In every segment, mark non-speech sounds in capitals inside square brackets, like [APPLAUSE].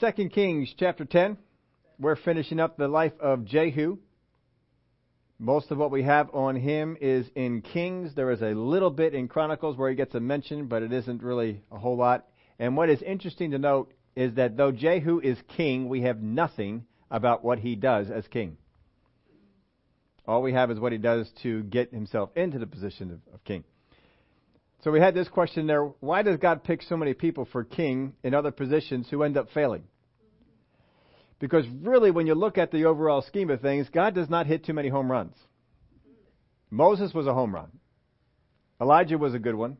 Second Kings chapter 10. We're finishing up the life of Jehu. Most of what we have on him is in Kings. There is a little bit in Chronicles where he gets a mention, but it isn't really a whole lot. And what is interesting to note is that though Jehu is king, we have nothing about what he does as king. All we have is what he does to get himself into the position of, of king. So we had this question there why does God pick so many people for king in other positions who end up failing? Because really, when you look at the overall scheme of things, God does not hit too many home runs. Moses was a home run. Elijah was a good one.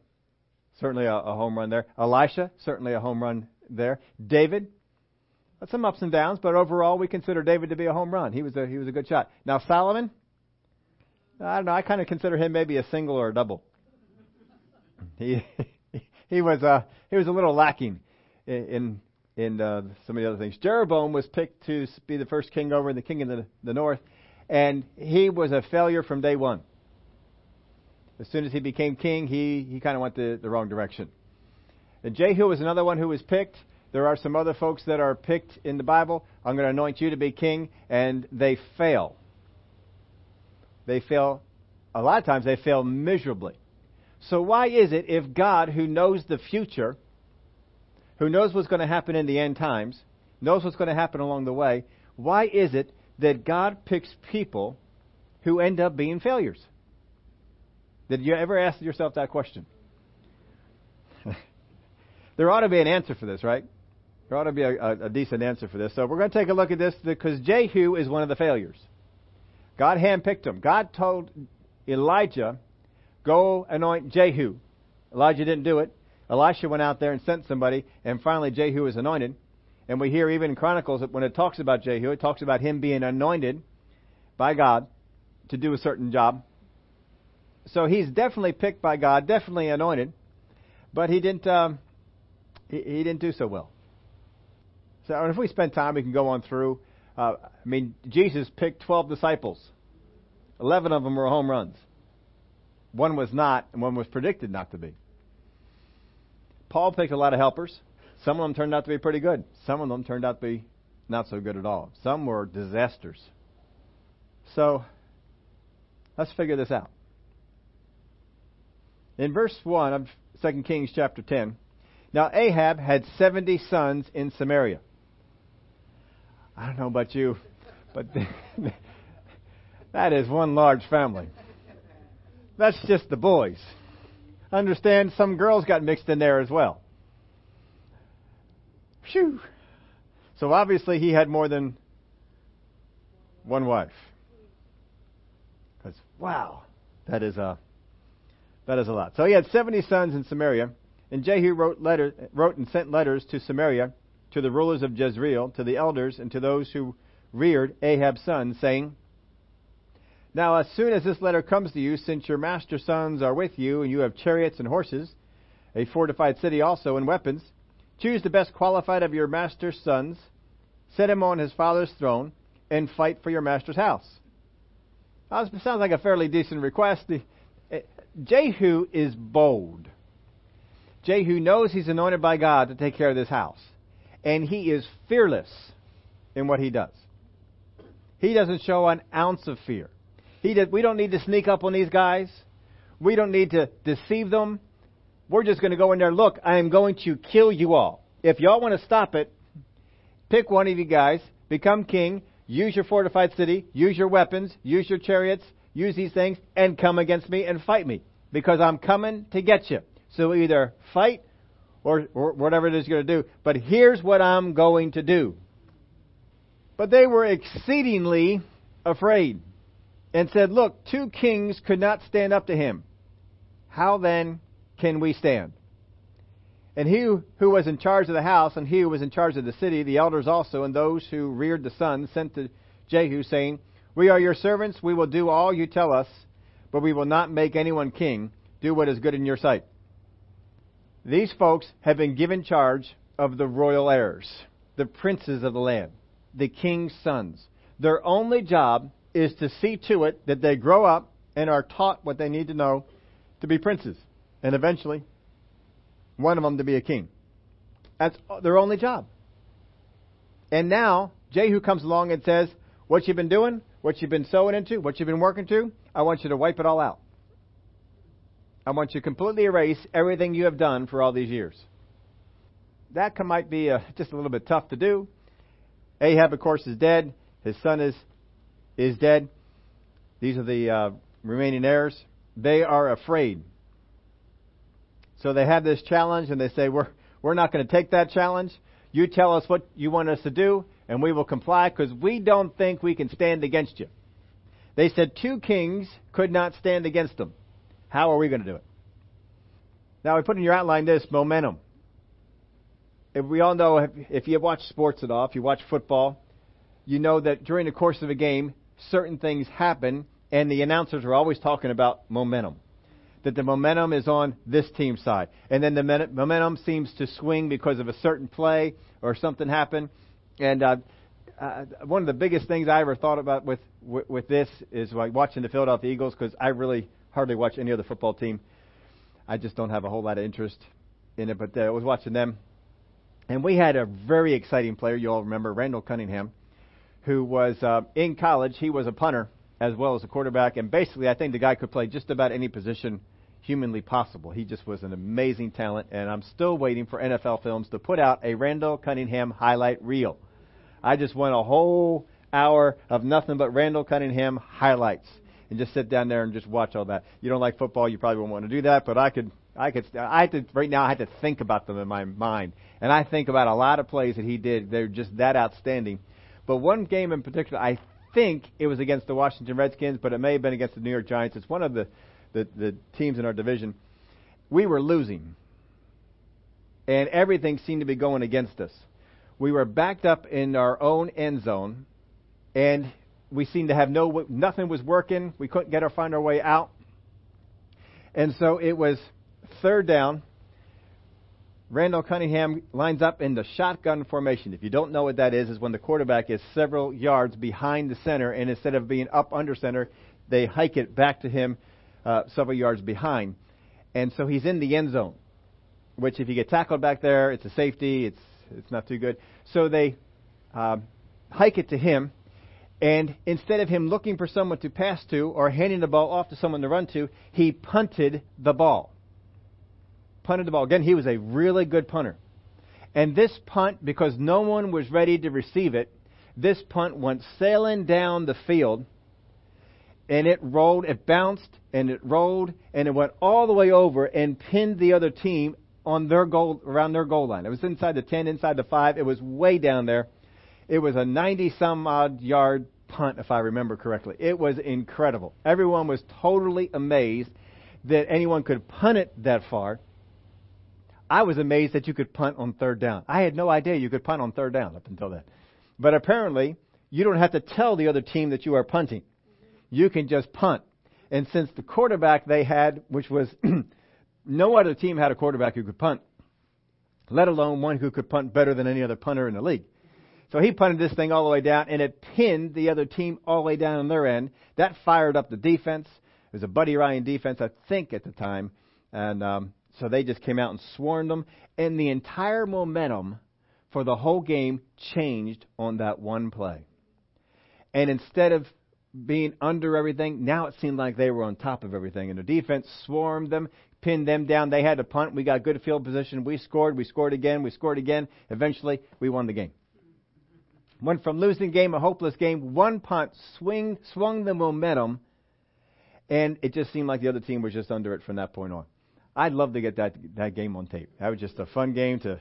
Certainly a, a home run there. Elisha, certainly a home run there. David, some ups and downs, but overall we consider David to be a home run. He was a, he was a good shot. Now Solomon, I don't know, I kind of consider him maybe a single or a double. He, [LAUGHS] he was, uh, he was a little lacking in, in in uh, some of the other things. Jeroboam was picked to be the first king over and the king in the, the north, and he was a failure from day one. As soon as he became king, he, he kind of went the, the wrong direction. And Jehu was another one who was picked. There are some other folks that are picked in the Bible. I'm going to anoint you to be king, and they fail. They fail, a lot of times, they fail miserably. So, why is it if God, who knows the future, who knows what's going to happen in the end times, knows what's going to happen along the way, why is it that God picks people who end up being failures? Did you ever ask yourself that question? [LAUGHS] there ought to be an answer for this, right? There ought to be a, a, decent answer for this. So we're going to take a look at this because Jehu is one of the failures. God handpicked him. God told Elijah, go anoint Jehu. Elijah didn't do it. Elisha went out there and sent somebody, and finally Jehu was anointed. And we hear even in Chronicles that when it talks about Jehu, it talks about him being anointed by God to do a certain job. So he's definitely picked by God, definitely anointed, but he didn't. Um, he, he, didn't do so well. So if we spend time, we can go on through. Uh, I mean, Jesus picked twelve disciples. Eleven of them were home runs. One was not, and one was predicted not to be. Paul picked a lot of helpers. Some of them turned out to be pretty good. Some of them turned out to be not so good at all. Some were disasters. So, let's figure this out. In verse 1 of 2 Kings chapter 10, now Ahab had 70 sons in Samaria. I don't know about you, but [LAUGHS] that is one large family. That's just the boys understand some girls got mixed in there as well. Phew. So obviously he had more than one wife. Because wow, that is a that is a lot. So he had seventy sons in Samaria, and Jehu wrote letter, wrote and sent letters to Samaria, to the rulers of Jezreel, to the elders, and to those who reared Ahab's sons, saying, now, as soon as this letter comes to you, since your master's sons are with you, and you have chariots and horses, a fortified city also, and weapons, choose the best qualified of your master's sons, set him on his father's throne, and fight for your master's house. Now, this sounds like a fairly decent request. Eh, Jehu is bold. Jehu knows he's anointed by God to take care of this house. And he is fearless in what he does. He doesn't show an ounce of fear. He did, we don't need to sneak up on these guys. We don't need to deceive them. We're just going to go in there. Look, I am going to kill you all. If y'all want to stop it, pick one of you guys, become king, use your fortified city, use your weapons, use your chariots, use these things, and come against me and fight me. Because I'm coming to get you. So either fight or, or whatever it is you're going to do. But here's what I'm going to do. But they were exceedingly afraid and said, Look, two kings could not stand up to him. How then can we stand? And he who was in charge of the house and he who was in charge of the city, the elders also, and those who reared the sons, sent to Jehu, saying, We are your servants, we will do all you tell us, but we will not make anyone king. Do what is good in your sight. These folks have been given charge of the royal heirs, the princes of the land, the king's sons. Their only job is to see to it that they grow up and are taught what they need to know to be princes, and eventually, one of them to be a king. That's their only job. And now Jehu comes along and says, What you've been doing, what you've been sowing into, what you've been working to, I want you to wipe it all out. I want you to completely erase everything you have done for all these years. That might be uh, [LAUGHS] just a little bit tough to do. Ahab, of course, is dead. His son is is dead. These are the uh, remaining heirs. They are afraid. So they have this challenge, and they say, "We're we're not going to take that challenge. You tell us what you want us to do, and we will comply because we don't think we can stand against you." They said two kings could not stand against them. How are we going to do it? Now, I put in your outline this momentum. If we all know, if, if you watch sports at all, if you watch football, you know that during the course of a game, certain things happen, and the announcers are always talking about momentum. That the momentum is on this team's side. And then the momentum seems to swing because of a certain play or something happened. And uh, uh, one of the biggest things I ever thought about with, with, with this is like watching the Philadelphia Eagles because I really hardly watch any other football team. I just don't have a whole lot of interest in it, but uh, I was watching them. And we had a very exciting player, you all remember, Randall Cunningham, who was uh, in college. He was a punter as well as a quarterback, and basically, I think the guy could play just about any position humanly possible. He just was an amazing talent, and I'm still waiting for NFL Films to put out a Randall Cunningham highlight reel. I just want a whole hour of nothing but Randall Cunningham highlights and just sit down there and just watch all that. You don't like football, you probably won't want to do that, but I could, I could, I had to, right now I had to think about them in my mind. And I think about a lot of plays that he did. They're just that outstanding. But one game in particular, I think it was against the Washington Redskins, but it may have been against the New York Giants. It's one of the, the, the teams in our division. We were losing. And everything seemed to be going against us. We were backed up in our own end zone, and we seemed to have no nothing was working. We couldn't get our find our way out, and so it was third down. Randall Cunningham lines up in the shotgun formation. If you don't know what that is, is when the quarterback is several yards behind the center, and instead of being up under center, they hike it back to him uh, several yards behind, and so he's in the end zone. Which, if you get tackled back there, it's a safety. It's it's not too good. So they uh, hike it to him, and instead of him looking for someone to pass to or handing the ball off to someone to run to, he punted the ball. Punted the ball. Again, he was a really good punter. And this punt, because no one was ready to receive it, this punt went sailing down the field and it rolled, it bounced and it rolled and it went all the way over and pinned the other team on their goal around their goal line. It was inside the 10, inside the 5. It was way down there it was a 90 some odd yard punt, if I remember correctly. It was incredible. Everyone was totally amazed that anyone could punt it that far. I was amazed that you could punt on third down. I had no idea you could punt on third down up until then. But apparently, you don't have to tell the other team that you are punting. You can just punt. And since the quarterback they had, which was [CLEARS THROAT] no other team had a quarterback who could punt, let alone one who could punt better than any other punter in the league. So he punted this thing all the way down, and it pinned the other team all the way down on their end. That fired up the defense. It was a Buddy Ryan defense, I think, at the time. And um, so they just came out and swarmed them. And the entire momentum for the whole game changed on that one play. And instead of being under everything, now it seemed like they were on top of everything. And the defense swarmed them, pinned them down. They had to punt. We got good field position. We scored. We scored again. We scored again. Eventually, we won the game. Went from losing game, a hopeless game, one punt, swing, swung the momentum, and it just seemed like the other team was just under it from that point on. I'd love to get that that game on tape. That was just a fun game to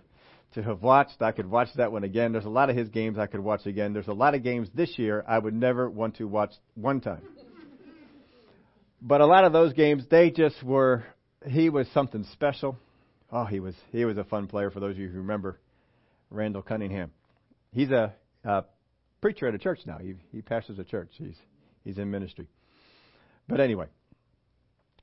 to have watched. I could watch that one again. There's a lot of his games I could watch again. There's a lot of games this year I would never want to watch one time. [LAUGHS] but a lot of those games, they just were. He was something special. Oh, he was he was a fun player. For those of you who remember Randall Cunningham, he's a uh, preacher at a church now. He, he pastors a church. He's, he's in ministry. But anyway,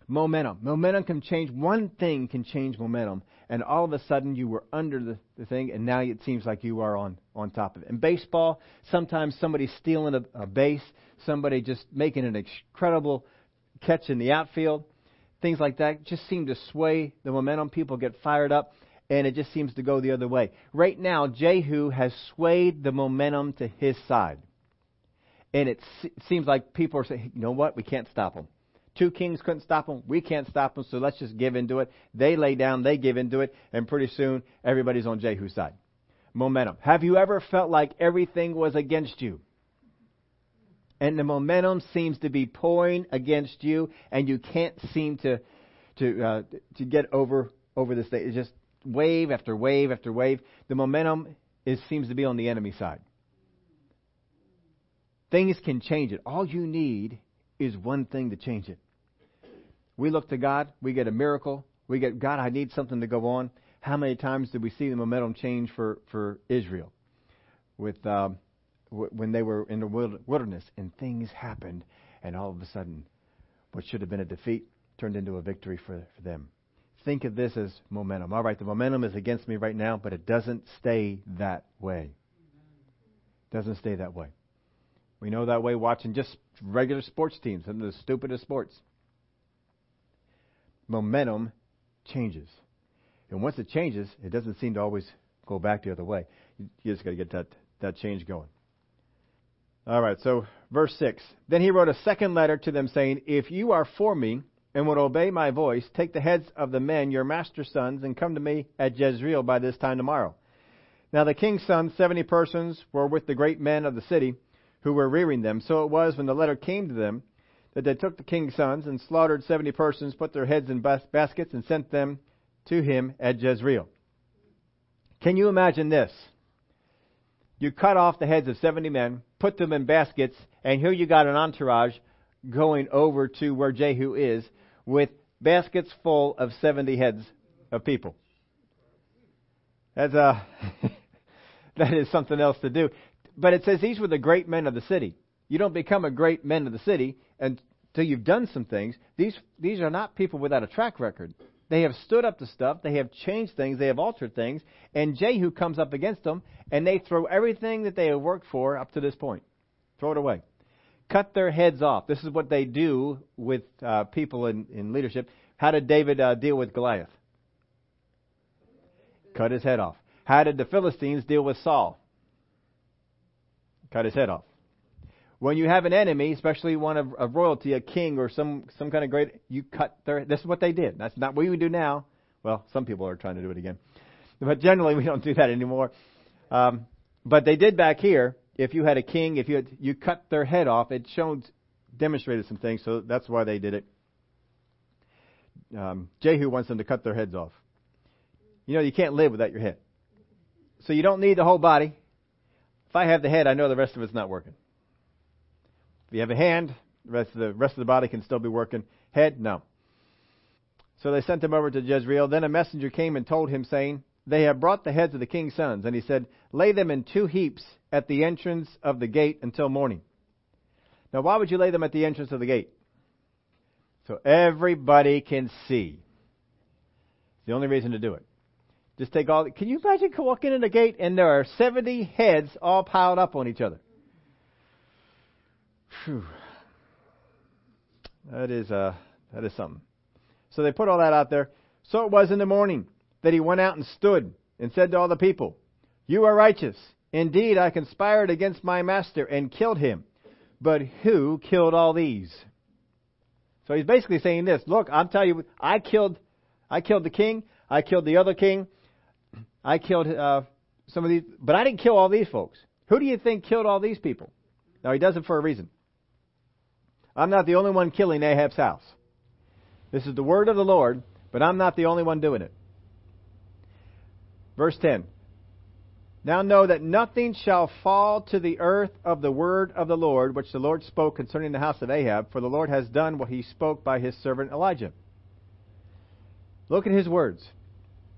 momentum. Momentum can change. One thing can change momentum, and all of a sudden you were under the, the thing, and now it seems like you are on, on top of it. In baseball, sometimes somebody stealing a, a base, somebody just making an incredible catch in the outfield, things like that just seem to sway the momentum. People get fired up. and it just seems to go the other way. Right now, Jehu has swayed the momentum to his side. And it seems like people are saying, you know what, we can't stop him. Two kings couldn't stop him. We can't stop him, so let's just give into it. They lay down, they give into it, and pretty soon everybody's on Jehu's side. Momentum. Have you ever felt like everything was against you? And the momentum seems to be pouring against you, and you can't seem to to uh, to get over over this thing. It's just wave after wave after wave. The momentum is seems to be on the enemy side. Things can change it. All you need is one thing to change it. We look to God, we get a miracle, we get God, I need something to go on. How many times did we see the momentum change for, for Israel? With um, w- when they were in the wilderness and things happened, and all of a sudden, what should have been a defeat turned into a victory for, for them. Think of this as momentum. All right, the momentum is against me right now, but it doesn't stay that way. Doesn't stay that way. We know that way watching just regular sports teams, some of the stupidest sports. Momentum changes. And once it changes, it doesn't seem to always go back the other way. You just got to get that, that change going. All right, so verse 6. Then he wrote a second letter to them saying, If you are for me and would obey my voice, take the heads of the men, your master's sons, and come to me at Jezreel by this time tomorrow. Now the king's sons, seventy persons, were with the great men of the city who were rearing them. So it was when the letter came to them that they took the king's sons and slaughtered seventy persons, put their heads in bas- baskets, and sent them to him at Jezreel. Can you imagine this? You cut off the heads of 70 men, put them in baskets, and here you got an entourage going over to where Jehu is with baskets full of 70 heads of people. That's uh, a, [LAUGHS] that is something else to do. But it says these were the great men of the city. You don't become a great man of the city until you've done some things. These, these are not people without a track record. They have stood up to stuff. They have changed things. They have altered things. And Jehu comes up against them, and they throw everything that they have worked for up to this point. Throw it away. Cut their heads off. This is what they do with uh, people in, in leadership. How did David uh, deal with Goliath? Cut his head off. How did the Philistines deal with Saul? Cut his head off. When you have an enemy, especially one of, of royalty, a king or some, some kind of great, you cut their, this is what they did. That's not what we do now. Well, some people are trying to do it again. But generally [LAUGHS] we don't do that anymore. Um, but they did back here. If you had a king, if you had, you cut their head off, it showed, demonstrated some things, so that's why they did it. Um, Jehu wants them to cut their heads off. You know, you can't live without your head. So you don't need the whole body. If I have the head, I know the rest of it's not working. If you have a hand, the rest of the rest of the body can still be working. Head, no. So they sent him over to Jezreel. Then a messenger came and told him, saying, They have brought the heads of the king's sons. And he said, Lay them in two heaps at the entrance of the gate until morning. Now, why would you lay them at the entrance of the gate? So everybody can see. It's the only reason to do it. Just take all. Can you imagine walking in the gate and there are 70 heads all piled up on each other? Whew. That is uh, that is something. So they put all that out there. So it was in the morning that he went out and stood and said to all the people, You are righteous. Indeed, I conspired against my master and killed him. But who killed all these? So he's basically saying this, look, I'm telling you, I killed, I killed the king, I killed the other king, I killed uh, some of these, but I didn't kill all these folks. Who do you think killed all these people? Now he does it for a reason. I'm not the only one killing Ahab's house. This is the word of the Lord, but I'm not the only one doing it. Verse 10. Now know that nothing shall fall to the earth of the word of the Lord, which the Lord spoke concerning the house of Ahab, for the Lord has done what he spoke by his servant Elijah. Look at his words.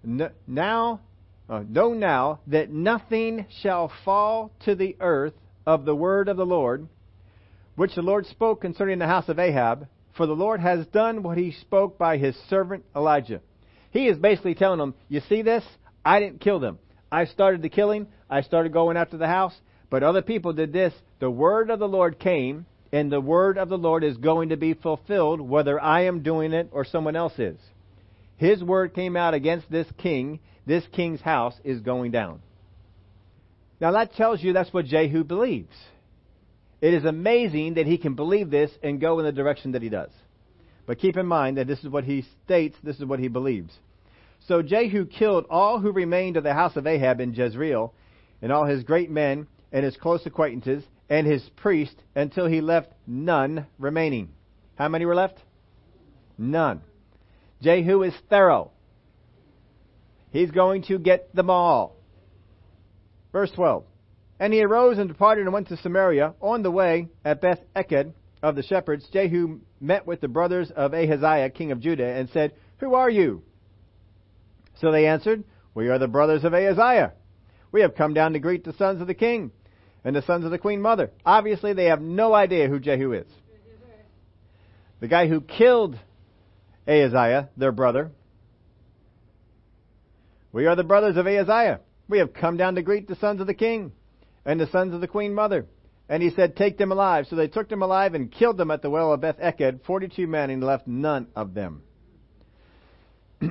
Now, uh, know now that nothing shall fall to the earth of the word of the Lord, which the Lord spoke concerning the house of Ahab, for the Lord has done what he spoke by his servant Elijah. He is basically telling them, You see this? I didn't kill them. I started the killing. I started going after the house. But other people did this. The word of the Lord came, and the word of the Lord is going to be fulfilled, whether I am doing it or someone else is. His word came out against this king. this king's house is going down. Now that tells you that's what Jehu believes. It is amazing that he can believe this and go in the direction that he does. But keep in mind that this is what he states, this is what he believes. So Jehu killed all who remained of the house of Ahab in Jezreel, and all his great men, and his close acquaintances, and his priests, until he left none remaining. How many were left? None. Jehu is thorough. He's going to get them all. Verse 12. And he arose and departed and went to Samaria. On the way, at Beth Eked of the shepherds, Jehu met with the brothers of Ahaziah, king of Judah, and said, Who are you? So they answered, We are the brothers of Ahaziah. We have come down to greet the sons of the king and the sons of the queen mother. Obviously, they have no idea who Jehu is. The guy who killed Ahaziah, their brother. We are the brothers of Ahaziah. We have come down to greet the sons of the king and the sons of the queen mother. And he said, Take them alive. So they took them alive and killed them at the well of Beth Eked, 42 men, and left none of them. [CLEARS THROAT]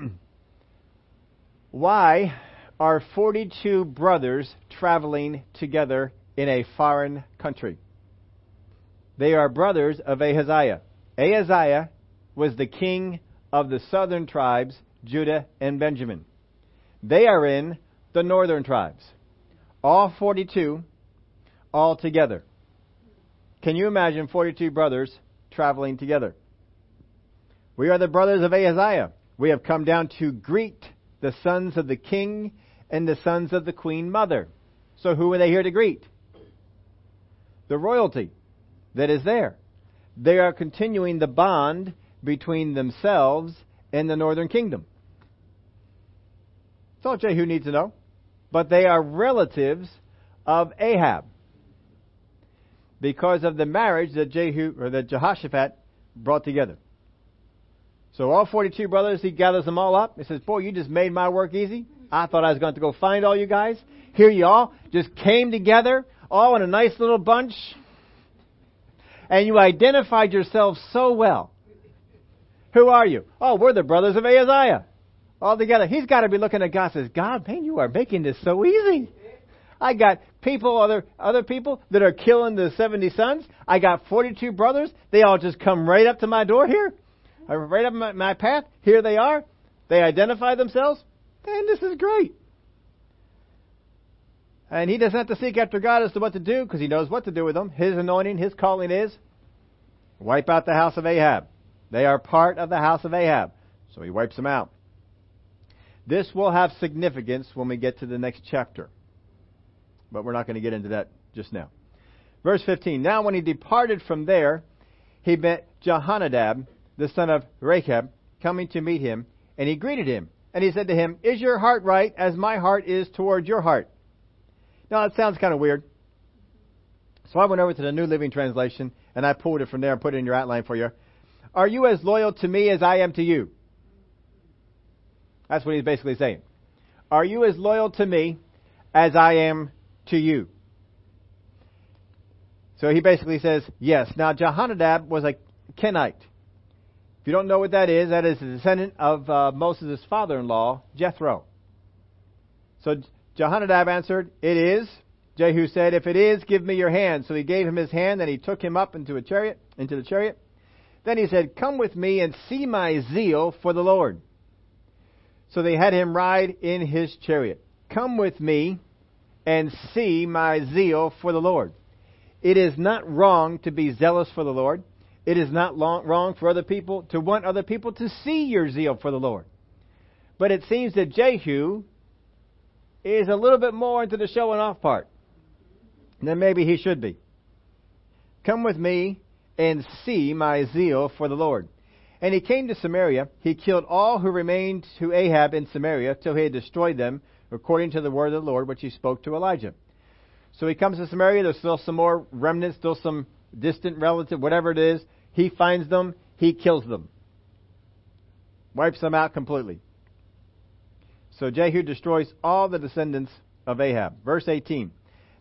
Why are 42 brothers traveling together in a foreign country? They are brothers of Ahaziah. Ahaziah was the king of the southern tribes, Judah and Benjamin. They are in the northern tribes. All 42, all together. Can you imagine 42 brothers traveling together? We are the brothers of Ahaziah. We have come down to greet the sons of the king and the sons of the queen mother. So who are they here to greet? The royalty that is there. They are continuing the bond between themselves and the northern kingdom. That's all Jehu needs to know but they are relatives of Ahab because of the marriage that Jehu or that Jehoshaphat brought together. So all 42 brothers, he gathers them all up. He says, boy, you just made my work easy. I thought I was going to go find all you guys. Here you all just came together, all in a nice little bunch. And you identified yourselves so well. Who are you? Oh, we're the brothers of Ahaziah all together. He's got to be looking at God and says, God, man, you are making this so easy. I got people, other other people that are killing the 70 sons. I got 42 brothers. They all just come right up to my door here, right up my, my path. Here they are. They identify themselves. And this is great. And he doesn't have to seek after God as to what to do because he knows what to do with them. His anointing, his calling is wipe out the house of Ahab. They are part of the house of Ahab. So he wipes them out. This will have significance when we get to the next chapter. But we're not going to get into that just now. Verse 15. Now when he departed from there, he met Jehonadab, the son of Rechab, coming to meet him, and he greeted him. And he said to him, Is your heart right as my heart is toward your heart? Now that sounds kind of weird. So I went over to the New Living Translation, and I pulled it from there and put it in your outline for you. Are you as loyal to me as I am to you? That's what he's basically saying. Are you as loyal to me as I am to you? So he basically says, yes. Now, Jehonadab was a Kenite. If you don't know what that is, that is a descendant of uh, Moses' father-in-law, Jethro. So Jehonadab answered, It is. Jehu said, If it is, give me your hand. So he gave him his hand, and he took him up into a chariot, into the chariot. Then he said, Come with me and see my zeal for the Lord. So they had him ride in his chariot. Come with me and see my zeal for the Lord. It is not wrong to be zealous for the Lord. It is not long, wrong for other people to want other people to see your zeal for the Lord. But it seems that Jehu is a little bit more into the showing off part than maybe he should be. Come with me and see my zeal for the Lord. And he came to Samaria. He killed all who remained to Ahab in Samaria till he had destroyed them, according to the word of the Lord which he spoke to Elijah. So he comes to Samaria. There's still some more remnants, still some distant relative, whatever it is. He finds them. He kills them. Wipes them out completely. So Jehu destroys all the descendants of Ahab. Verse 18.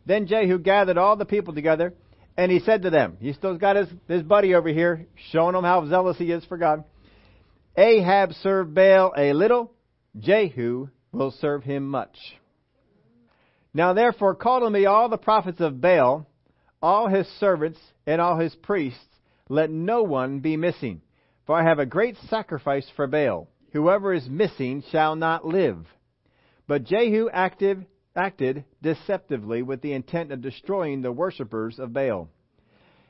Then Jehu gathered all the people together and he said to them, he still got his, his buddy over here, showing them how zealous he is for God. Ahab served Baal a little, Jehu will serve him much. Now therefore call to me all the prophets of Baal, all his servants, and all his priests. Let no one be missing. For I have a great sacrifice for Baal. Whoever is missing shall not live. But Jehu acted, acted deceptively with the intent of destroying the worshippers of Baal.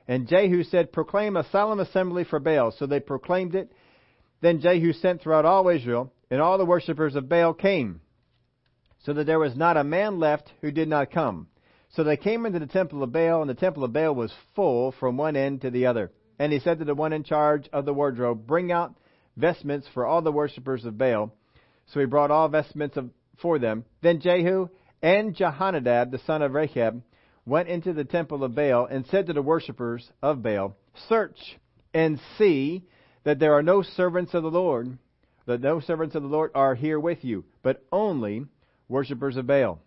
And Jehu said, Proclaim a solemn assembly for Baal. So they proclaimed it. Then Jehu sent throughout all Israel, and all the worshippers of Baal came, so that there was not a man left who did not come. So they came into the temple of Baal, and the temple of Baal was full from one end to the other. And he said to the one in charge of the wardrobe, Bring out vestments for all the worshippers of Baal. So he brought all vestments of, for them. Then Jehu and Jehonadab, the son of Rechab, went into the temple of Baal and said to the worshippers of Baal, Search and see that there are no servants of the Lord, that no servants of the Lord are here with you, but only worshippers of Baal.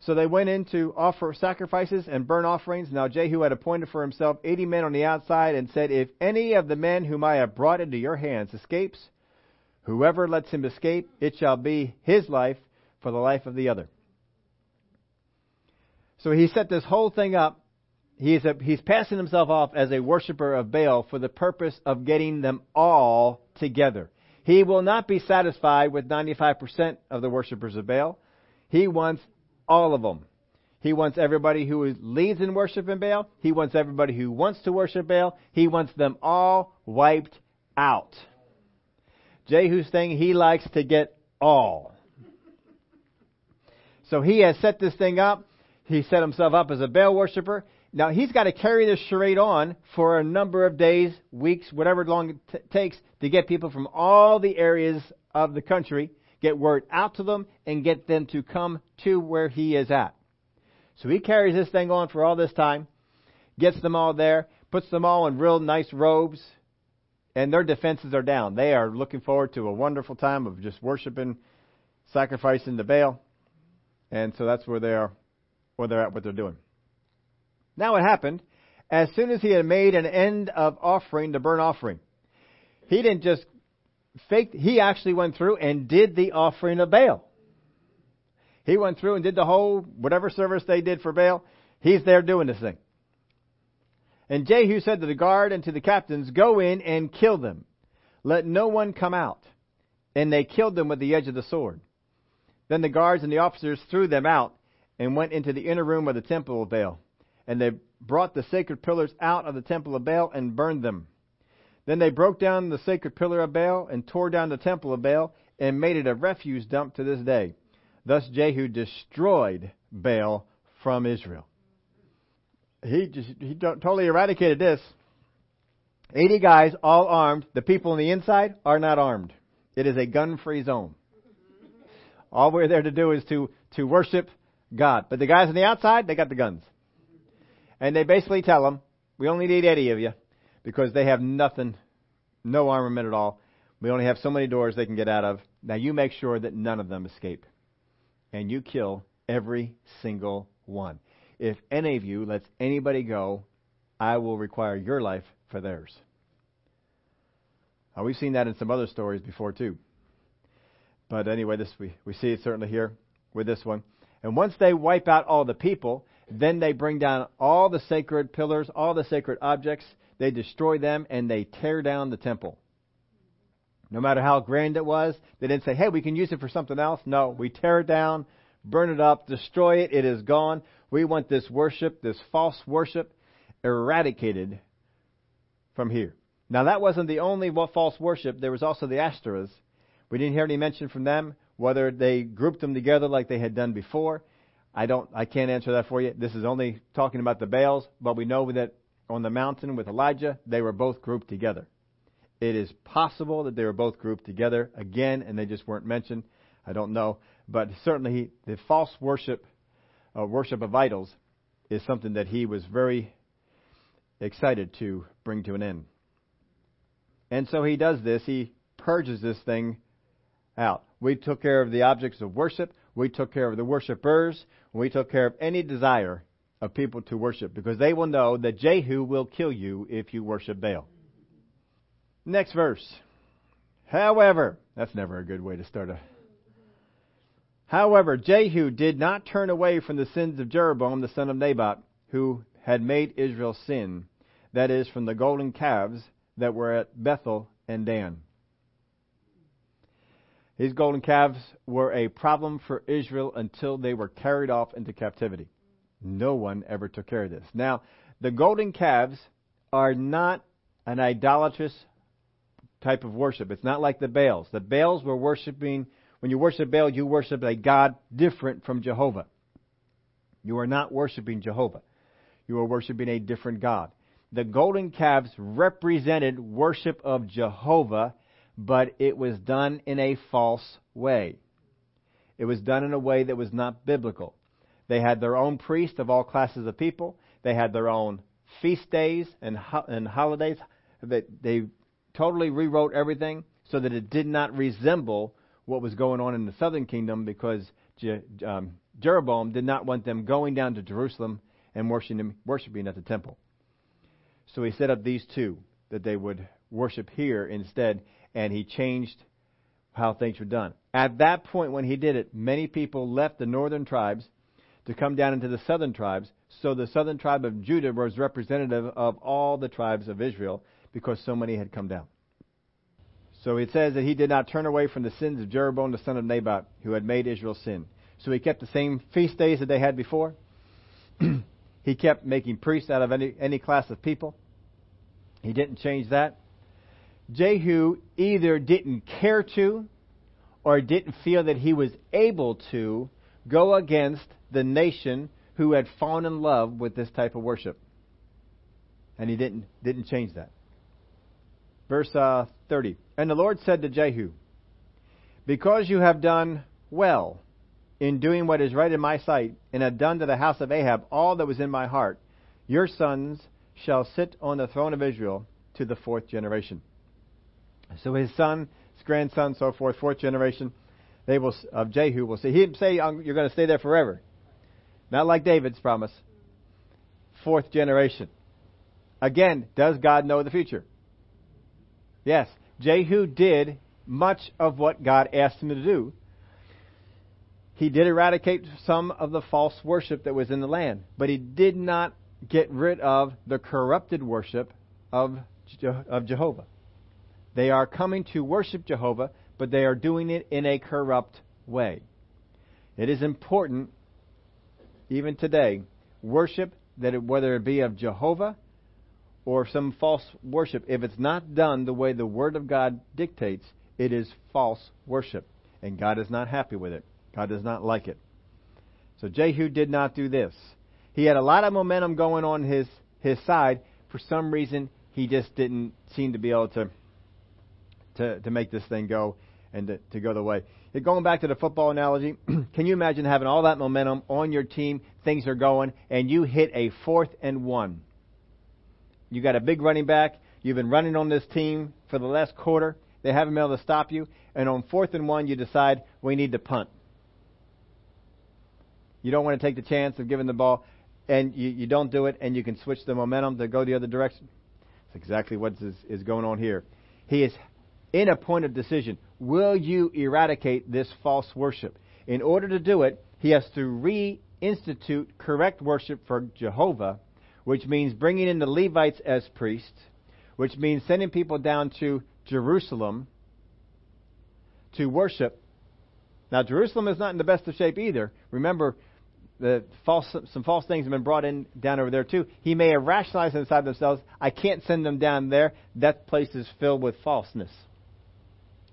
So they went in to offer sacrifices and burnt offerings. Now Jehu had appointed for himself eighty men on the outside and said, If any of the men whom I have brought into your hands escapes, whoever lets him escape, it shall be his life for the life of the other. So he set this whole thing up. He's, a, he's passing himself off as a worshiper of Baal for the purpose of getting them all together. He will not be satisfied with 95% of the worshippers of Baal. He wants all of them. He wants everybody who leads in worship in Baal. He wants everybody who wants to worship Baal. He wants them all wiped out. Jehu's thing, he likes to get all. So he has set this thing up. He set himself up as a Baal worshiper. Now he's got to carry this charade on for a number of days, weeks, whatever long it t- takes to get people from all the areas of the country get word out to them, and get them to come to where he is at. So he carries this thing on for all this time, gets them all there, puts them all in real nice robes, and their defenses are down. They are looking forward to a wonderful time of just worshiping, sacrificing the Baal, and so that's where they are, where they're at, what they're doing. Now it happened, as soon as he had made an end of offering the burnt offering, he didn't just fake, he actually went through and did the offering of Baal. He went through and did the whole, whatever service they did for Baal, he's there doing this thing. And Jehu said to the guard and to the captains, Go in and kill them. Let no one come out. And they killed them with the edge of the sword. Then the guards and the officers threw them out and went into the inner room of the temple of Baal. And they brought the sacred pillars out of the temple of Baal and burned them. Then they broke down the sacred pillar of Baal and tore down the temple of Baal and made it a refuse dump to this day. Thus Jehu destroyed Baal from Israel. He just he totally eradicated this. 80 guys, all armed. The people on the inside are not armed. It is a gun-free zone. All we're there to do is to, to worship God. But the guys on the outside, they got the guns. And they basically tell them, we only need 80 of you because they have nothing, no armament at all. We only have so many doors they can get out of. Now you make sure that none of them escape. And you kill every single one. If any of you lets anybody go, I will require your life for theirs. Now, we've seen that in some other stories before too. But anyway, this we, we see it certainly here with this one. And once they wipe out all the people, then they bring down all the sacred pillars, all the sacred objects, they destroy them and they tear down the temple. No matter how grand it was, they didn't say, hey, we can use it for something else. No, we tear it down, burn it up, destroy it, it is gone. We want this worship, this false worship, eradicated from here. Now that wasn't the only false worship, there was also the Ashtoreths. We didn't hear any mention from them, whether they grouped them together like they had done before. I don't, I can't answer that for you. This is only talking about the Baals, but we know that on the mountain with Elijah, they were both grouped together. It is possible that they were both grouped together again, and they just weren't mentioned. I don't know, but certainly the false worship, uh, worship of idols, is something that he was very excited to bring to an end. And so he does this. He purges this thing out. We took care of the objects of worship. We took care of the worshippers. We took care of any desire of people to worship because they will know that Jehu will kill you if you worship Baal. Next verse. However, that's never a good way to start a. However, Jehu did not turn away from the sins of Jeroboam the son of Nebat, who had made Israel sin, that is, from the golden calves that were at Bethel and Dan. These golden calves were a problem for Israel until they were carried off into captivity. No one ever took care of this. Now, the golden calves are not an idolatrous type of worship. It's not like the Baals. The Baals were worshiping when you worship Baal, you worship a God different from Jehovah. You are not worshiping Jehovah. You are worshiping a different God. The golden calves represented worship of Jehovah, but it was done in a false way. It was done in a way that was not biblical. They had their own priest of all classes of people. They had their own feast days and, ho- and holidays. They, they totally rewrote everything so that it did not resemble what was going on in the southern kingdom because Je- um, Jeroboam did not want them going down to Jerusalem and worshiping, worshiping at the temple. So he set up these two that they would worship here instead, and he changed how things were done. At that point, when he did it, many people left the northern tribes to come down into the southern tribes. So the southern tribe of Judah was representative of all the tribes of Israel because so many had come down. So it says that he did not turn away from the sins of Jeroboam the son of Nebat, who had made Israel sin. So he kept the same feast days that they had before. [CLEARS THROAT] he kept making priests out of any, any class of people. He didn't change that. Jehu either didn't care to or didn't feel that he was able to go against the nation who had fallen in love with this type of worship. And he didn't, didn't change that. Verse uh, 30. And the Lord said to Jehu, Because you have done well in doing what is right in my sight, and have done to the house of Ahab all that was in my heart, your sons shall sit on the throne of Israel to the fourth generation. So his son, his grandson, so forth, fourth generation, they will of Jehu will say. He say you're going to stay there forever. Not like David's promise. Fourth generation. Again, does God know the future? Yes, Jehu did much of what God asked him to do. He did eradicate some of the false worship that was in the land, but he did not get rid of the corrupted worship of, of Jehovah. They are coming to worship Jehovah, but they are doing it in a corrupt way. It is important, even today, worship that it, whether it be of Jehovah or some false worship, if it's not done the way the Word of God dictates, it is false worship. And God is not happy with it. God does not like it. So Jehu did not do this. He had a lot of momentum going on his, his side. For some reason, he just didn't seem to be able to, to, to make this thing go and to, to go the way. Going back to the football analogy, [CLEARS THROAT] can you imagine having all that momentum on your team, things are going, and you hit a fourth and one? You got a big running back. You've been running on this team for the last quarter. They haven't been able to stop you. And on fourth and one, you decide we need to punt. You don't want to take the chance of giving the ball, and you, you don't do it, and you can switch the momentum to go the other direction. That's exactly what is, is going on here. He is in a point of decision. Will you eradicate this false worship? In order to do it, he has to reinstitute correct worship for Jehovah which means bringing in the Levites as priests, which means sending people down to Jerusalem to worship. Now, Jerusalem is not in the best of shape either. Remember, the false, some false things have been brought in down over there too. He may have rationalized inside themselves, I can't send them down there. That place is filled with falseness.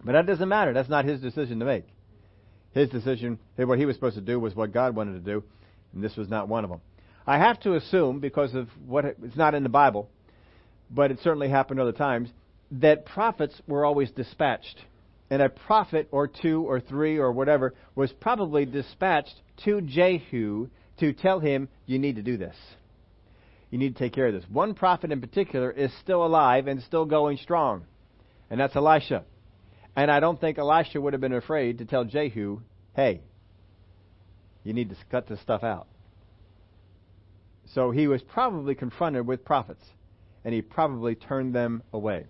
But that doesn't matter. That's not his decision to make. His decision, what he was supposed to do was what God wanted to do, and this was not one of them. I have to assume, because of what it's not in the Bible, but it certainly happened other times, that prophets were always dispatched. And a prophet or two or three or whatever was probably dispatched to Jehu to tell him, you need to do this. You need to take care of this. One prophet in particular is still alive and still going strong, and that's Elisha. And I don't think Elisha would have been afraid to tell Jehu, hey, you need to cut this stuff out. So he was probably confronted with prophets, and he probably turned them away.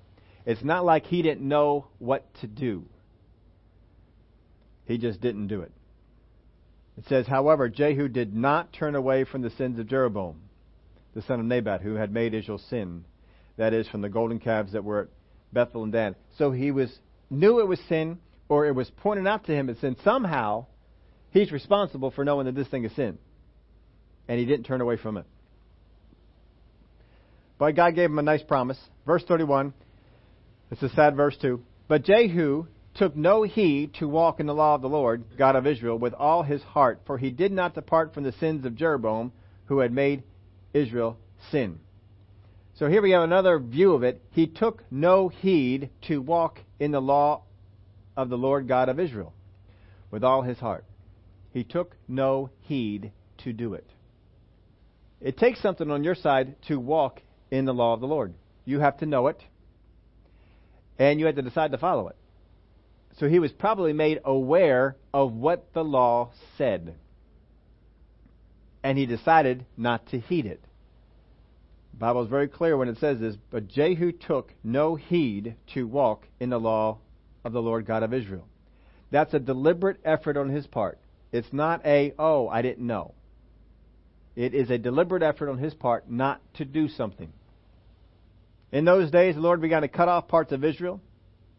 It's not like he didn't know what to do. He just didn't do it. It says, however, Jehu did not turn away from the sins of Jeroboam, the son of Nebat, who had made Israel sin. That is, from the golden calves that were at Bethel and Dan. So he was knew it was sin, or it was pointed out to him as sin. Somehow, he's responsible for knowing that this thing is sin. And he didn't turn away from it. But God gave him a nice promise. Verse 31, it's a sad verse too. But Jehu took no heed to walk in the law of the Lord, God of Israel, with all his heart, for he did not depart from the sins of Jeroboam, who had made Israel sin. So here we have another view of it. He took no heed to walk in the law of the Lord God of Israel with all his heart. He took no heed to do it. It takes something on your side to walk in the law of the Lord. You have to know it, and you have to decide to follow it. So he was probably made aware of what the law said. And he decided not to heed it. The Bible is very clear when it says this, but Jehu took no heed to walk in the law of the Lord God of Israel. That's a deliberate effort on his part. It's not a, oh, I didn't know. It is a deliberate effort on his part not to do something. In those days, the Lord began to cut off parts of Israel,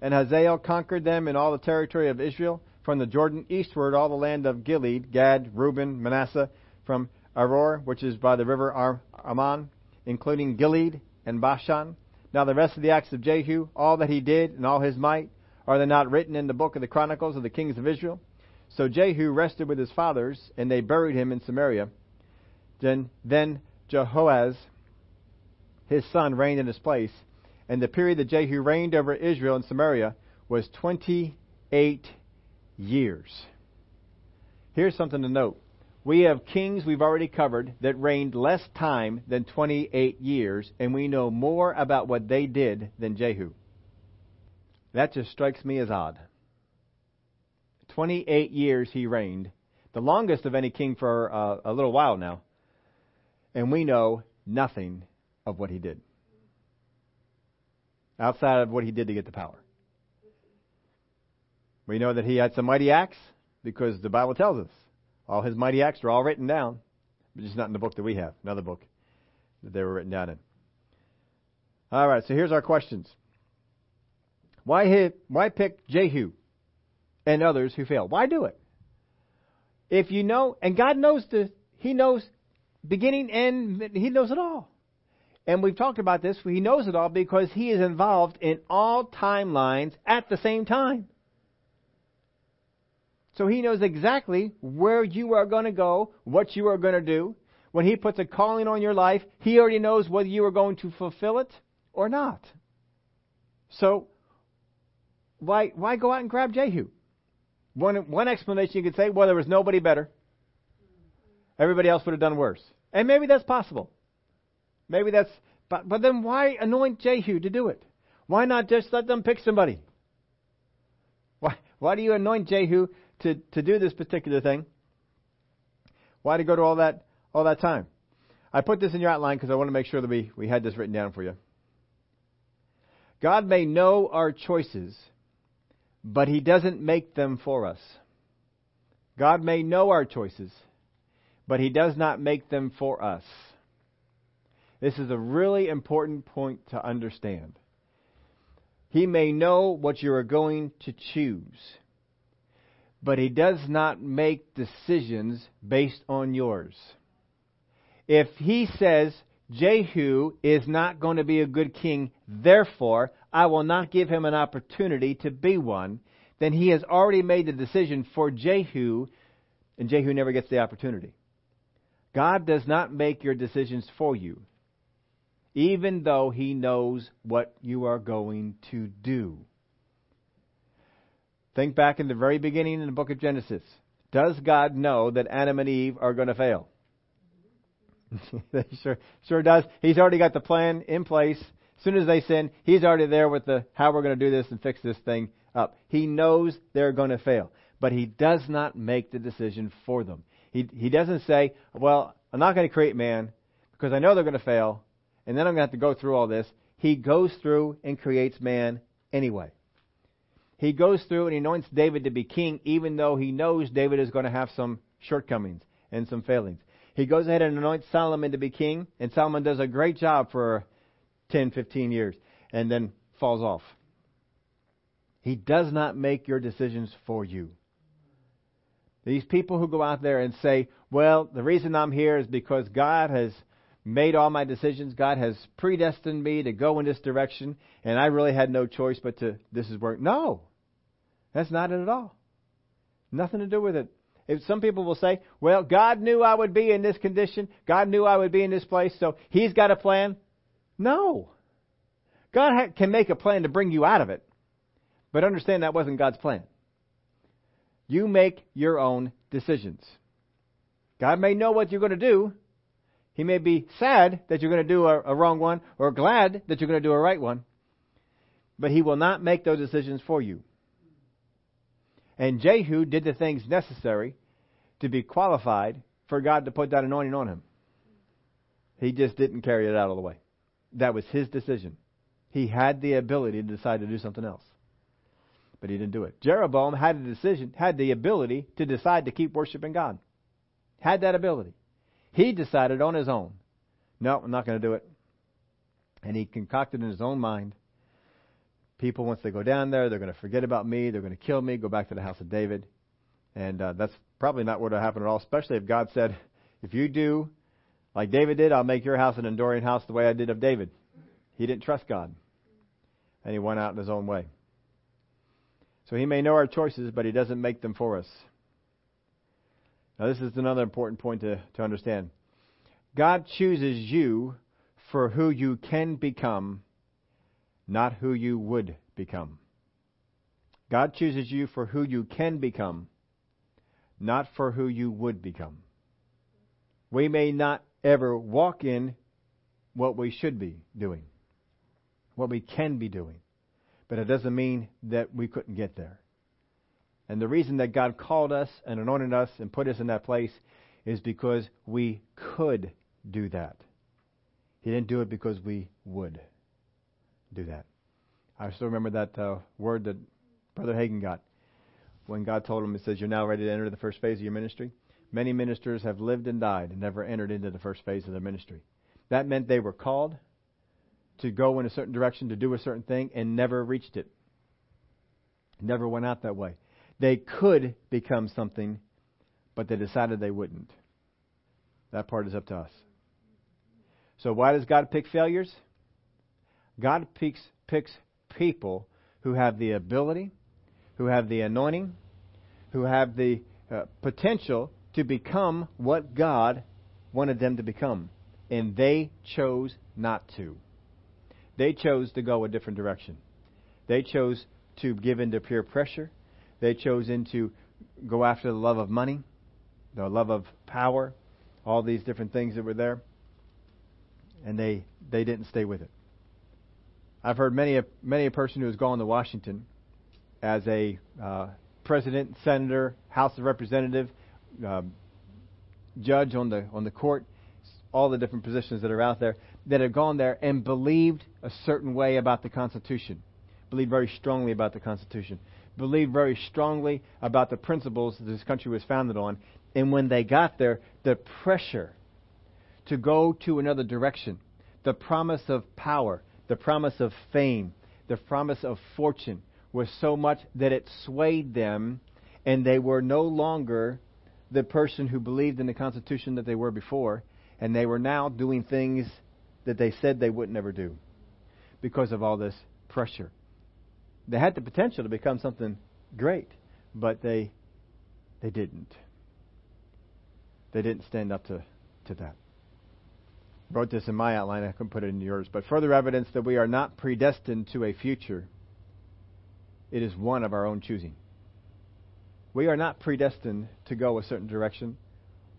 and Hazael conquered them in all the territory of Israel, from the Jordan eastward, all the land of Gilead, Gad, Reuben, Manasseh, from Aroer, which is by the river Ar- Arnon, including Gilead and Bashan. Now the rest of the acts of Jehu, all that he did and all his might, are they not written in the book of the Chronicles of the kings of Israel? So Jehu rested with his fathers, and they buried him in Samaria. Then, then Jehoaz, his son, reigned in his place, and the period that Jehu reigned over Israel and Samaria was 28 years. Here's something to note. We have kings we've already covered that reigned less time than 28 years, and we know more about what they did than Jehu. That just strikes me as odd. 28 years he reigned, the longest of any king for uh, a little while now, and we know nothing of what he did outside of what he did to get the power. We know that he had some mighty acts because the Bible tells us all his mighty acts are all written down, but just not in the book that we have, another book that they were written down in. All right, so here's our questions. Why hit, why pick Jehu and others who failed? Why do it? If you know, and God knows the, He knows beginning and He knows it all. And we've talked about this. He knows it all because He is involved in all timelines at the same time. So He knows exactly where you are going to go, what you are going to do. When He puts a calling on your life, He already knows whether you are going to fulfill it or not. So, why, why go out and grab Jehu? One, one explanation you could say, well, there was nobody better. Everybody else would have done worse. And maybe that's possible. Maybe that's, but, but then why anoint Jehu to do it? Why not just let them pick somebody? Why, why do you anoint Jehu to, to do this particular thing? Why to go to all that, all that time? I put this in your outline because I want to make sure that we, we had this written down for you. God may know our choices, but He doesn't make them for us. God may know our choices, but He does not make them for us. This is a really important point to understand. He may know what you are going to choose, but He does not make decisions based on yours. If He says, Jehu is not going to be a good king, therefore I will not give him an opportunity to be one, then he has already made the decision for Jehu, and Jehu never gets the opportunity. God does not make your decisions for you even though he knows what you are going to do. Think back in the very beginning in the book of Genesis. Does God know that Adam and Eve are going to fail? [LAUGHS] sure, sure does. He's already got the plan in place. As soon as they sin, he's already there with the how we're going to do this and fix this thing up. He knows they're going to fail, but he does not make the decision for them. He he doesn't say, "Well, I'm not going to create man because I know they're going to fail, and then I'm going to have to go through all this. He goes through and creates man anyway. He goes through and he anoints David to be king, even though he knows David is going to have some shortcomings and some failings. He goes ahead and anoints Solomon to be king, and Solomon does a great job for 10, 15 years, and then falls off. He does not make your decisions for you. These people who go out there and say, well, the reason I'm here is because God has made all my decisions. God has predestined me to go in this direction, and I really had no choice but to, this is where, no. That's not it at all. Nothing to do with it. If some people will say, well, God knew I would be in this condition. God knew I would be in this place, so He's got a plan. No. God ha- can make a plan to bring you out of it. But understand that wasn't God's plan. You make your own decisions. God may know what you're going to do. He may be sad that you're going to do a, a wrong one or glad that you're going to do a right one. But He will not make those decisions for you. And Jehu did the things necessary to be qualified for God to put that anointing on him. He just didn't carry it out all the way. That was his decision. He had the ability to decide to do something else. But he didn't do it. Jeroboam had a decision, had the ability to decide to keep worshiping God. Had that ability. He decided on his own. No, I'm not going to do it. And he concocted in his own mind people, once they go down there, they're going to forget about me. They're going to kill me, go back to the house of David. And uh, that's probably not what will happen at all, especially if God said, if you do like David did, I'll make your house an enduring house the way I did of David. He didn't trust God. And he went out in his own way. So he may know our choices, but he doesn't make them for us. Now, this is another important point to, to understand. God chooses you for who you can become not who you would become. God chooses you for who you can become, not for who you would become. We may not ever walk in what we should be doing, what we can be doing, but it doesn't mean that we couldn't get there. And the reason that God called us and anointed us and put us in that place is because we could do that. He didn't do it because we would do that. I still remember that uh, word that Brother Hagin got when God told him, He says, You're now ready to enter the first phase of your ministry. Many ministers have lived and died and never entered into the first phase of their ministry. That meant they were called to go in a certain direction, to do a certain thing, and never reached it. Never went out that way. They could become something, but they decided they wouldn't. That part is up to us. So why does God pick failures? God picks, picks people who have the ability, who have the anointing, who have the uh, potential to become what God wanted them to become. And they chose not to. They chose to go a different direction. They chose to give into peer pressure. They chose into go after the love of money, the love of power, all these different things that were there. And they, they didn't stay with it. I've heard many a many a person who has gone to Washington as a uh, president, senator, House of Representative, uh, judge on the on the court, all the different positions that are out there that have gone there and believed a certain way about the Constitution, believed very strongly about the Constitution, believed very strongly about the principles that this country was founded on, and when they got there, the pressure to go to another direction, the promise of power, the promise of fame, the promise of fortune was so much that it swayed them, and they were no longer the person who believed in the Constitution that they were before, and they were now doing things that they said they would never do because of all this pressure. They had the potential to become something great, but they they didn't. They didn't stand up to, to that wrote this in my outline. I couldn't put it in yours. But further evidence that we are not predestined to a future. It is one of our own choosing. We are not predestined to go a certain direction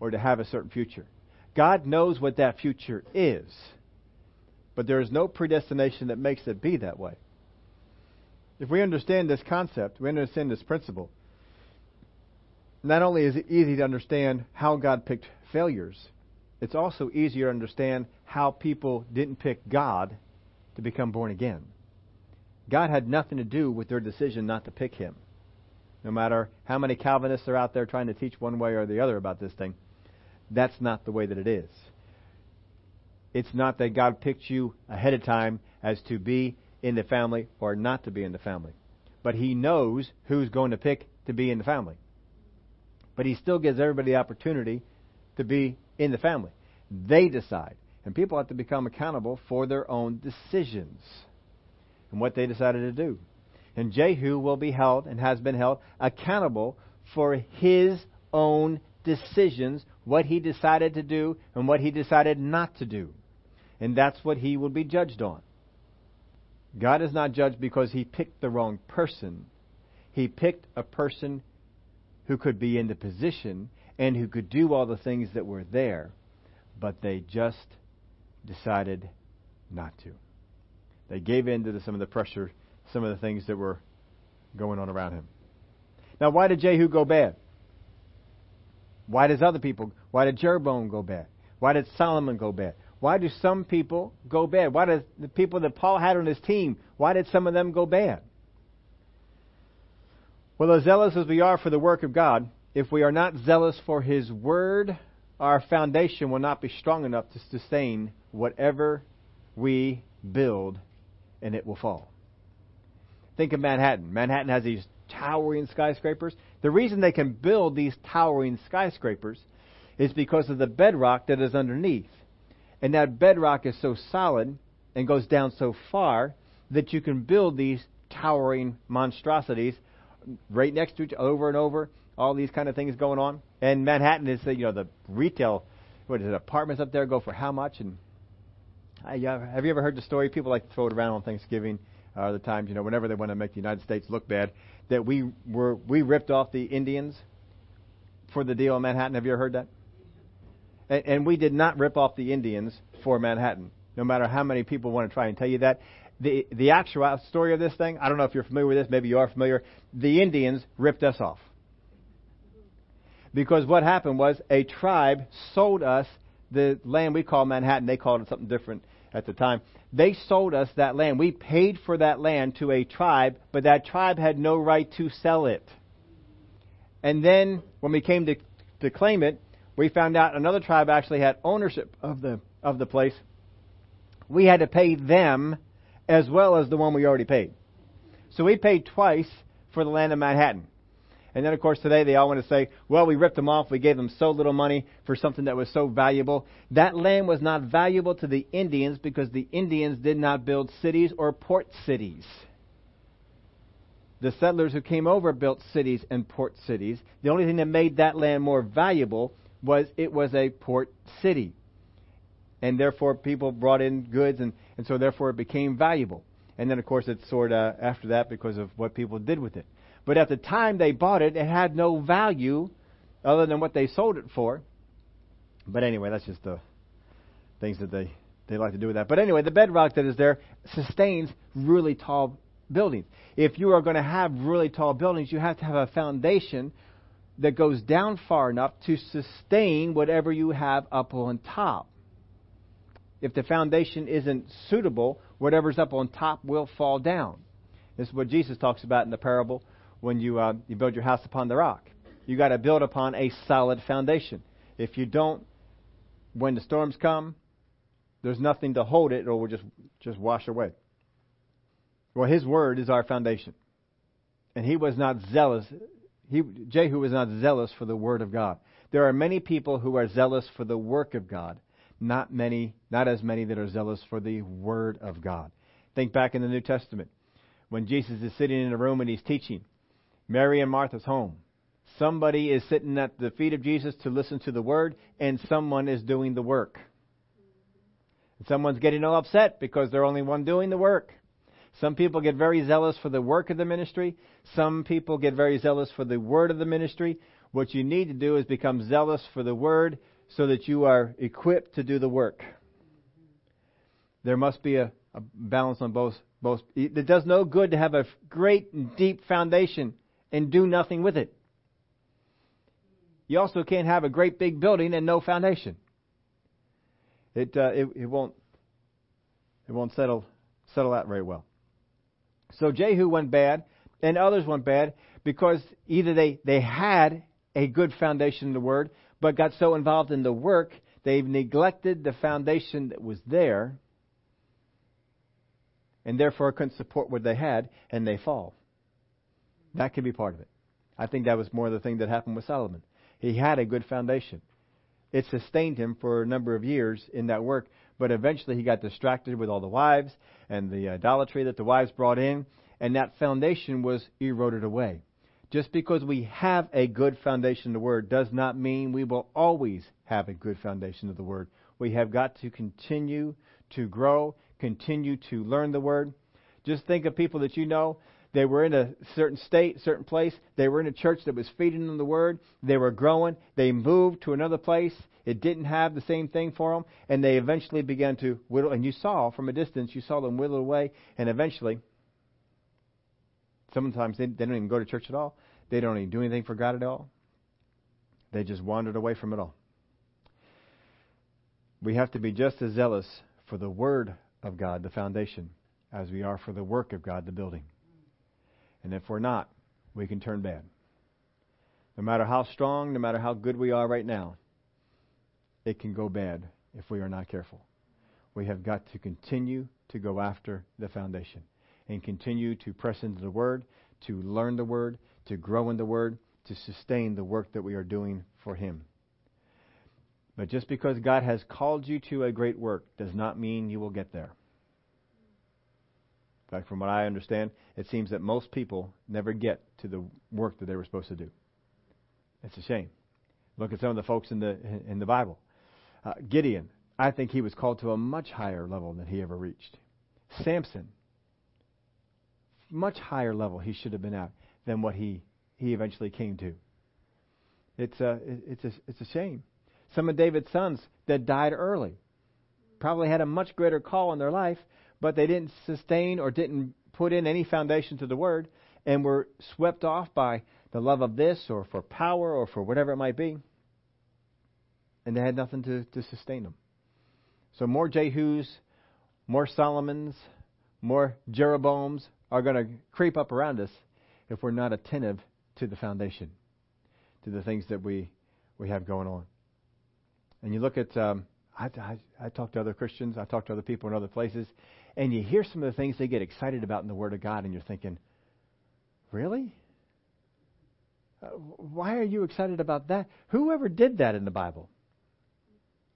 or to have a certain future. God knows what that future is, but there is no predestination that makes it be that way. If we understand this concept, we understand this principle, not only is it easy to understand how God picked failures, it's also easier to understand how people didn't pick God to become born again. God had nothing to do with their decision not to pick Him. no matter how many Calvinists are out there trying to teach one way or the other about this thing, that's not the way that it is. It's not that God picked you ahead of time as to be in the family or not to be in the family. But He knows who's going to pick to be in the family. But He still gives everybody the opportunity to be in the family. They decide. And people have to become accountable for their own decisions and what they decided to do. And Jehu will be held and has been held accountable for his own decisions, what he decided to do and what he decided not to do. And that's what he will be judged on. God is not judged because he picked the wrong person. He picked a person who could be in the position and who could do all the things that were there, but they just decided not to. They gave in to the, some of the pressure, some of the things that were going on around him. Now, why did Jehu go bad? Why does other people? Why did Jeroboam go bad? Why did Solomon go bad? Why do some people go bad? Why did the people that Paul had on his team, why did some of them go bad? Well, as zealous as we are for the work of God, if we are not zealous for His Word, our foundation will not be strong enough to sustain whatever we build, and it will fall. Think of Manhattan. Manhattan has these towering skyscrapers. The reason they can build these towering skyscrapers is because of the bedrock that is underneath. And that bedrock is so solid and goes down so far that you can build these towering monstrosities right next to each over and over. All these kind of things going on. And Manhattan is, you know, the retail, what is it, apartments up there go for how much? And I, have you ever heard the story? People like to throw it around on Thanksgiving, uh, the times, you know, whenever they want to make the United States look bad, that we were we ripped off the Indians for the deal in Manhattan. Have you ever heard that? And, and we did not rip off the Indians for Manhattan, no matter how many people want to try and tell you that. The, the actual story of this thing, I don't know if you're familiar with this, maybe you are familiar. The Indians ripped us off. Because what happened was a tribe sold us the land we call Manhattan. They called it something different at the time. They sold us that land. We paid for that land to a tribe, but that tribe had no right to sell it. And then when we came to, to claim it, we found out another tribe actually had ownership of the of the place. We had to pay them as well as the one we already paid. So we paid twice for the land of Manhattan. And then, of course, today they all want to say, well, we ripped them off. We gave them so little money for something that was so valuable. That land was not valuable to the Indians because the Indians did not build cities or port cities. The settlers who came over built cities and port cities. The only thing that made that land more valuable was it was a port city. And therefore people brought in goods and, and so therefore it became valuable. And then of course it soared uh, after that because of what people did with it. But at the time they bought it, it had no value other than what they sold it for. But anyway, that's just the things that they, they like to do with that. But anyway, the bedrock that is there sustains really tall buildings. If you are going to have really tall buildings, you have to have a foundation that goes down far enough to sustain whatever you have up on top. If the foundation isn't suitable, whatever's up on top will fall down. This is what Jesus talks about in the parable when you, uh, you build your house upon the rock. You got to build upon a solid foundation. If you don't, when the storms come, there's nothing to hold it, or will just just wash away. Well, His word is our foundation, and He was not zealous he, Jehu was not zealous for the word of God. There are many people who are zealous for the work of God, not many, not as many that are zealous for the word of God. Think back in the New Testament when Jesus is sitting in a room and he's teaching. Mary and Martha's home. Somebody is sitting at the feet of Jesus to listen to the word, and someone is doing the work. And someone's getting all upset because they're only one doing the work. Some people get very zealous for the work of the ministry. Some people get very zealous for the word of the ministry. What you need to do is become zealous for the word so that you are equipped to do the work. There must be a, a balance on both. Both. It does no good to have a great and deep foundation and do nothing with it. You also can't have a great big building and no foundation. It uh, it, it won't it won't settle settle out very well. So Jehu went bad, and others went bad because either they, they had a good foundation in the Word, but got so involved in the work, they've neglected the foundation that was there, and therefore couldn't support what they had, and they fall. That could be part of it. I think that was more the thing that happened with Solomon. He had a good foundation. It sustained him for a number of years in that work, but eventually he got distracted with all the wives and the idolatry that the wives brought in, and that foundation was eroded away. Just because we have a good foundation of the Word does not mean we will always have a good foundation of the Word. We have got to continue to grow, continue to learn the Word. Just think of people that you know. They were in a certain state, certain place. They were in a church that was feeding them the Word. They were growing. They moved to another place. It didn't have the same thing for them. And they eventually began to whittle. And you saw from a distance, you saw them whittle away. And eventually, Sometimes they, they don't even go to church at all. They don't even do anything for God at all. They just wandered away from it all. We have to be just as zealous for the Word of God, the foundation, as we are for the work of God, the building. And if we're not, we can turn bad. No matter how strong, no matter how good we are right now, it can go bad if we are not careful. We have got to continue to go after the foundation and continue to press into the Word, to learn the Word, to grow in the Word, to sustain the work that we are doing for Him. But just because God has called you to a great work does not mean you will get there. In fact, from what I understand, it seems that most people never get to the work that they were supposed to do. It's a shame. Look at some of the folks in the in the Bible. Uh, Gideon, I think he was called to a much higher level than he ever reached. Samson, much higher level he should have been at than what he, he eventually came to. It's a, it's, a, it's a shame. Some of David's sons that died early probably had a much greater call in their life, but they didn't sustain or didn't put in any foundation to the word and were swept off by the love of this or for power or for whatever it might be. And they had nothing to, to sustain them. So more Jehus, more Solomons, more Jeroboams, are going to creep up around us if we're not attentive to the foundation, to the things that we, we have going on. And you look at, um, I, I, I talk to other Christians, I talk to other people in other places, and you hear some of the things they get excited about in the Word of God, and you're thinking, really? Uh, why are you excited about that? Whoever did that in the Bible?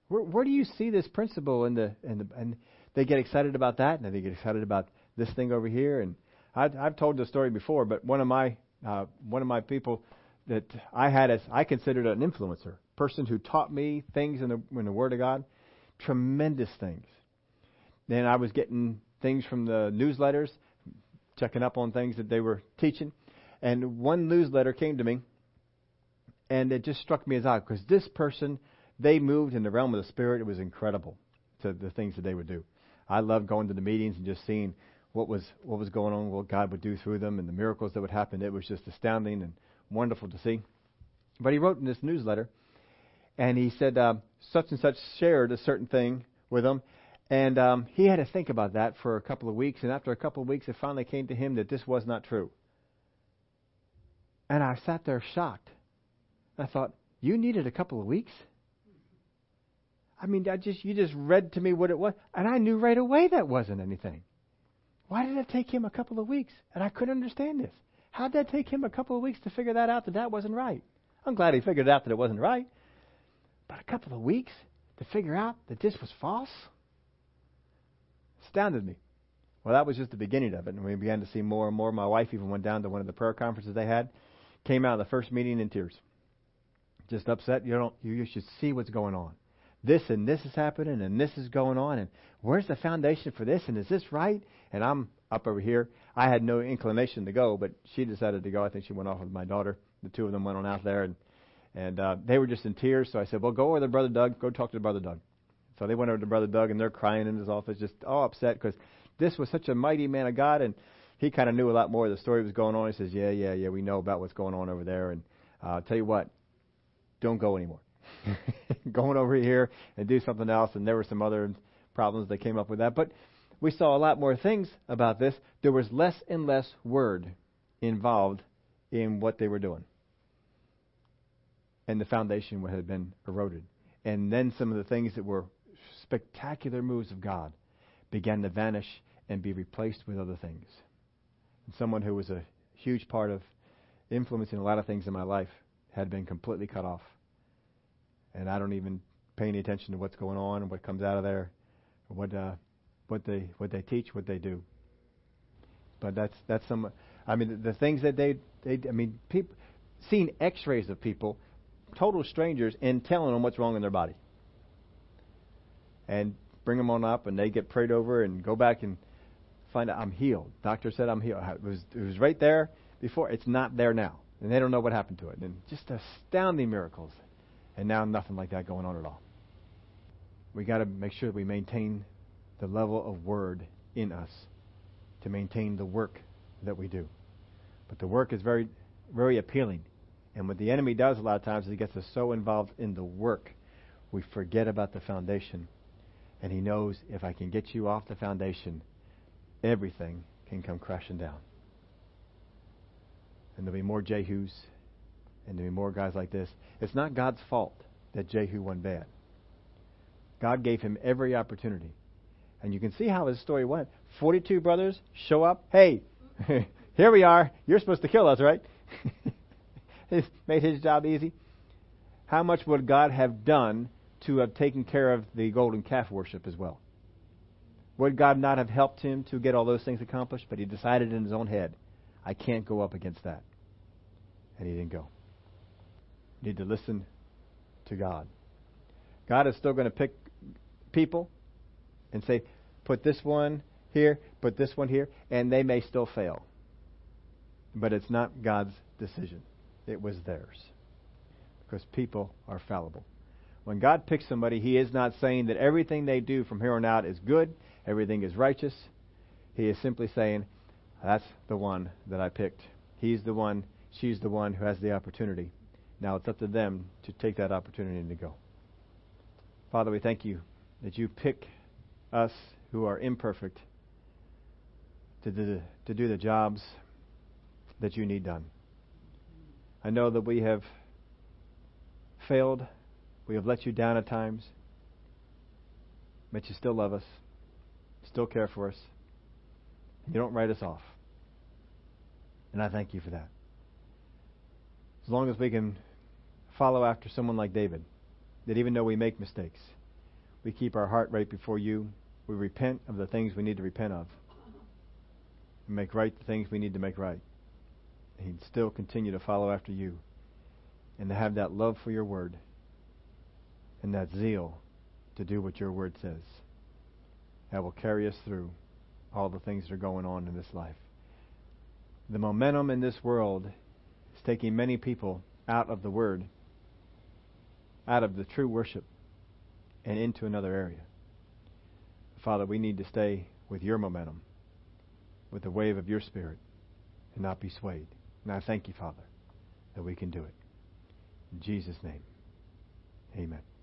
Where, where do you see this principle in the, in the and they get excited about that, and they get excited about this thing over here, and I've, I've told the story before, but one of my uh, one of my people that I had as I considered an influencer, person who taught me things in the in the Word of God, tremendous things. Then I was getting things from the newsletters, checking up on things that they were teaching, and one newsletter came to me, and it just struck me as odd because this person they moved in the realm of the spirit. It was incredible to the things that they would do. I loved going to the meetings and just seeing what was what was going on, what God would do through them, and the miracles that would happen. It was just astounding and wonderful to see. But he wrote in this newsletter, and he said uh, such and such shared a certain thing with him, and um, he had to think about that for a couple of weeks. And after a couple of weeks, it finally came to him that this was not true. And I sat there shocked. I thought, you needed a couple of weeks. I mean, I just you just read to me what it was, and I knew right away that wasn't anything. Why did it take him a couple of weeks? And I couldn't understand this. How did that take him a couple of weeks to figure that out that that wasn't right? I'm glad he figured out that it wasn't right. But a couple of weeks to figure out that this was false? Astounded me. Well, that was just the beginning of it, and we began to see more and more. My wife even went down to one of the prayer conferences they had, came out of the first meeting in tears. Just upset. You don't. You should see what's going on. This and this is happening, and this is going on, and where's the foundation for this? And is this right? and I'm up over here. I had no inclination to go, but she decided to go. I think she went off with my daughter. The two of them went on out there, and and uh, they were just in tears. So I said, "Well, go over to Brother Doug. Go talk to Brother Doug." So they went over to Brother Doug, and they're crying in his office, just all upset because this was such a mighty man of God, and he kind of knew a lot more. Of the story was going on. He says, "Yeah, yeah, yeah, we know about what's going on over there." And uh, I'll tell you what, don't go anymore. [LAUGHS] Going over here and do something else. And there were some other problems that came up with that, but we saw a lot more things about this. There was less and less word involved in what they were doing. And the foundation had been eroded. And then some of the things that were spectacular moves of God began to vanish and be replaced with other things. And someone who was a huge part of influencing a lot of things in my life had been completely cut off. And I don't even pay any attention to what's going on and what comes out of there, what uh, what they what they teach, what they do. But that's that's some. I mean, the things that they they. I mean, people seeing X-rays of people, total strangers, and telling them what's wrong in their body, and bring them on up, and they get prayed over, and go back and find out I'm healed. Doctor said I'm healed. It was it was right there before. It's not there now, and they don't know what happened to it. And just astounding miracles, and now nothing like that going on at all. We got to make sure that we maintain the level of word in us to maintain the work that we do. But the work is very, very appealing. And what the enemy does a lot of times is he gets us so involved in the work, we forget about the foundation. And he knows if I can get you off the foundation, everything can come crashing down. And there'll be more Jehus, and there'll be more guys like this. It's not God's fault that Jehu went bad. God gave him every opportunity. And you can see how his story went. 42 brothers show up. Hey, [LAUGHS] here we are. You're supposed to kill us, right? [LAUGHS] He's made his job easy. How much would God have done to have taken care of the golden calf worship as well? Would God not have helped him to get all those things accomplished? But he decided in his own head, I can't go up against that. And he didn't go. You need to listen to God. God is still going to pick people and say, put this one here, put this one here, and they may still fail. But it's not God's decision, it was theirs. Because people are fallible. When God picks somebody, He is not saying that everything they do from here on out is good, everything is righteous. He is simply saying, that's the one that I picked. He's the one, she's the one who has the opportunity. Now it's up to them to take that opportunity and to go. Father, we thank you that you pick us who are imperfect to do, to do the jobs that you need done. I know that we have failed, we have let you down at times, but you still love us, still care for us, and you don't write us off. And I thank you for that. As long as we can follow after someone like David, that even though we make mistakes, we keep our heart right before you. We repent of the things we need to repent of. We make right the things we need to make right. And He'd still continue to follow after you and to have that love for your word and that zeal to do what your word says. That will carry us through all the things that are going on in this life. The momentum in this world is taking many people out of the word, out of the true worship and into another area. Father, we need to stay with your momentum, with the wave of your spirit, and not be swayed. And I thank you, Father, that we can do it. In Jesus' name, amen.